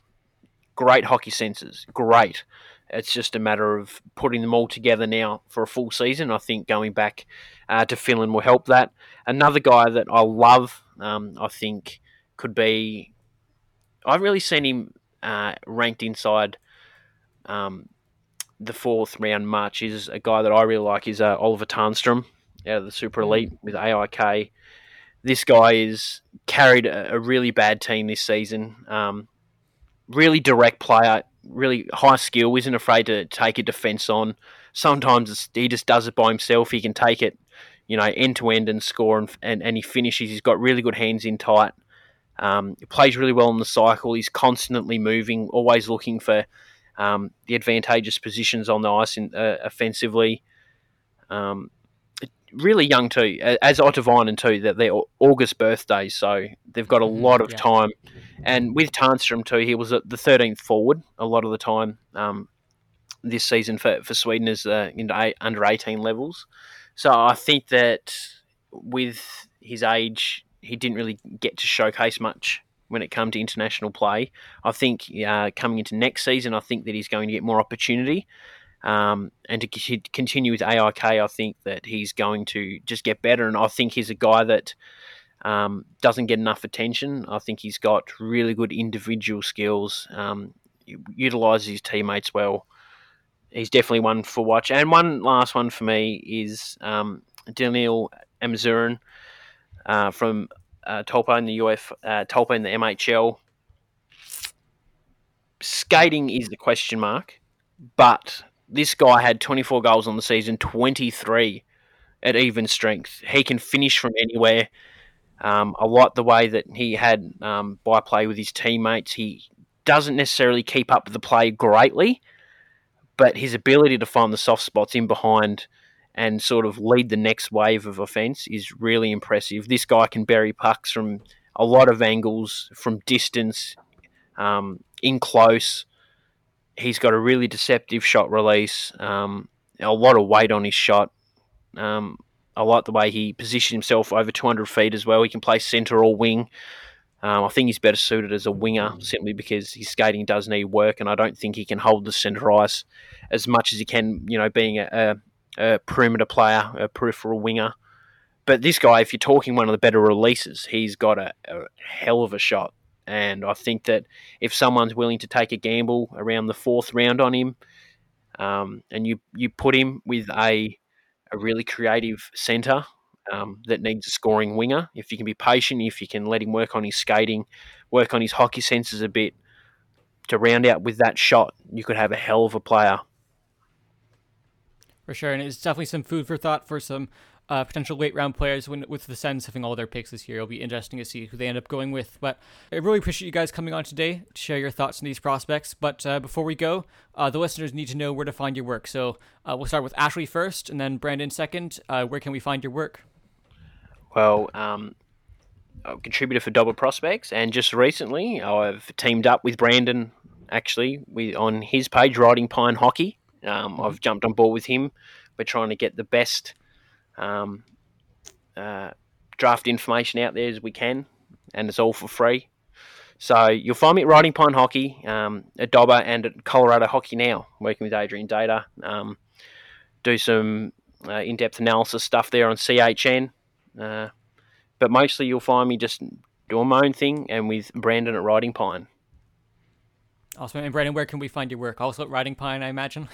great hockey senses, great. It's just a matter of putting them all together now for a full season. I think going back uh, to Finland will help that. Another guy that I love, um, I think could be. I've really seen him uh, ranked inside um, the fourth round march. Is a guy that I really like. Is uh, Oliver Tarnstrom out of the Super Elite with AIK. This guy is carried a, a really bad team this season. Um, really direct player, really high skill, isn't afraid to take a defence on. Sometimes he just does it by himself. He can take it, you know, end to end and score, and, and, and he finishes. He's got really good hands in tight. Um, he plays really well in the cycle. He's constantly moving, always looking for um, the advantageous positions on the ice in, uh, offensively. Um, really young too, as Ottavainen too. That they're August birthdays, so they've got a mm-hmm. lot of yeah. time. And with Tarnstrom too, he was the 13th forward a lot of the time um, this season for, for Sweden as uh, under 18 levels. So I think that with his age, he didn't really get to showcase much when it comes to international play. I think uh, coming into next season, I think that he's going to get more opportunity. Um, and to continue with AIK, I think that he's going to just get better. And I think he's a guy that um, doesn't get enough attention. I think he's got really good individual skills, um, utilizes his teammates well. He's definitely one for watch. And one last one for me is um, Daniil Amzurin uh, from uh, Tolpar in the UF, uh, in the MHL. Skating is the question mark, but this guy had 24 goals on the season, 23 at even strength. He can finish from anywhere. Um, I like the way that he had um, byplay with his teammates. He doesn't necessarily keep up the play greatly, but his ability to find the soft spots in behind and sort of lead the next wave of offence is really impressive. This guy can bury pucks from a lot of angles, from distance, um, in close he's got a really deceptive shot release, um, a lot of weight on his shot. Um, I like the way he positions himself over 200 feet as well. He can play centre or wing. Um, I think he's better suited as a winger simply because his skating does need work, and I don't think he can hold the centre ice as much as he can, you know, being a, a, a perimeter player, a peripheral winger. But this guy, if you're talking one of the better releases, he's got a, a hell of a shot. And I think that if someone's willing to take a gamble around the fourth round on him, um, and you you put him with a a really creative centre um, that needs a scoring winger, if you can be patient, if you can let him work on his skating, work on his hockey senses a bit, to round out with that shot, you could have a hell of a player. For sure, and it's definitely some food for thought for some uh, potential late round players when, with the Sens having all their picks this year. It'll be interesting to see who they end up going with. But I really appreciate you guys coming on today to share your thoughts on these prospects. But uh, before we go, uh, the listeners need to know where to find your work. So uh, we'll start with Ashley first and then Brandon second. Uh, where can we find your work? Well, um, I'm a contributor for Dobber Prospects, and just recently I've teamed up with Brandon actually with, on his page, Riding Pine Hockey. Um, mm-hmm. I've jumped on board with him. We're trying to get the best um, uh, draft information out there as we can, and it's all for free. So you'll find me at Riding Pine Hockey, um, at Dobber, and at Colorado Hockey Now, working with Adrian Dater. Um, do some uh, in-depth analysis stuff there on CHN, uh, but mostly you'll find me just doing my own thing, and with Brandon at Riding Pine. Awesome. And Brandon, where can we find your work? Also at Riding Pine, I imagine.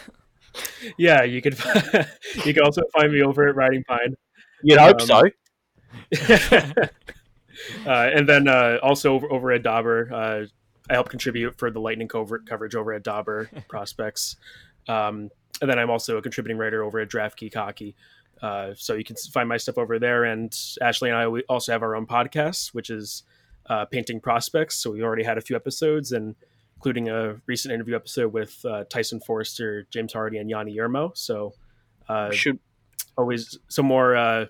yeah, you can you can also find me over at Riding Pine. You'd hope um, so. uh, and then uh, also over, over at Dobber, uh, I help contribute for the Lightning covert coverage over at Dobber Prospects. Um, and then I'm also a contributing writer over at Draft Geek Hockey. Uh, so you can find my stuff over there. And Ashley and I we also have our own podcast, which is uh, Painting Prospects. So we already had a few episodes, and including a recent interview episode with uh, Tyson Foerster, James Hardie, and Joni Jurmo. So, uh, should always some more uh,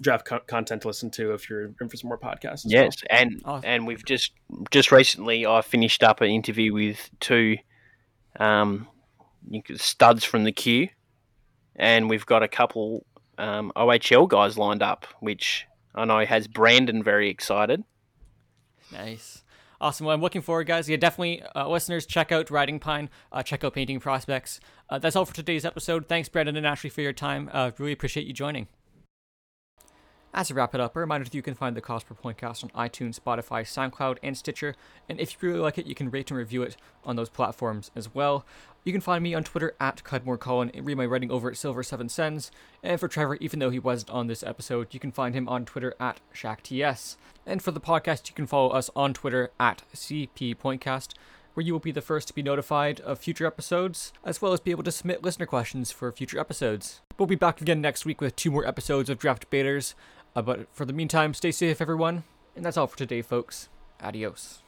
draft co- content to listen to if you're in for some more podcasts. Yes, well. and awesome. and we've just just recently I finished up an interview with two um, studs from the queue, and we've got a couple um, OHL guys lined up, which I know has Brandon very excited. Nice. Awesome. Well, I'm looking forward, guys. Yeah, definitely, uh, listeners, check out Riding Pine, uh, check out Painting Prospects. Uh, that's all for today's episode. Thanks, Brandon and Ashley, for your time. Uh, really appreciate you joining. As a wrap it up, a reminder that you can find the Cost Per Pointcast on iTunes, Spotify, SoundCloud, and Stitcher. And if you really like it, you can rate and review it on those platforms as well. You can find me on Twitter at Cudmore and read my writing over at Silver Seven Sens. And for Trevor, even though he wasn't on this episode, you can find him on Twitter at ShackTS. And for the podcast, you can follow us on Twitter at cppointcast, where you will be the first to be notified of future episodes, as well as be able to submit listener questions for future episodes. We'll be back again next week with two more episodes of Draft Baiters, uh, but for the meantime, stay safe, everyone. And that's all for today, folks. Adios.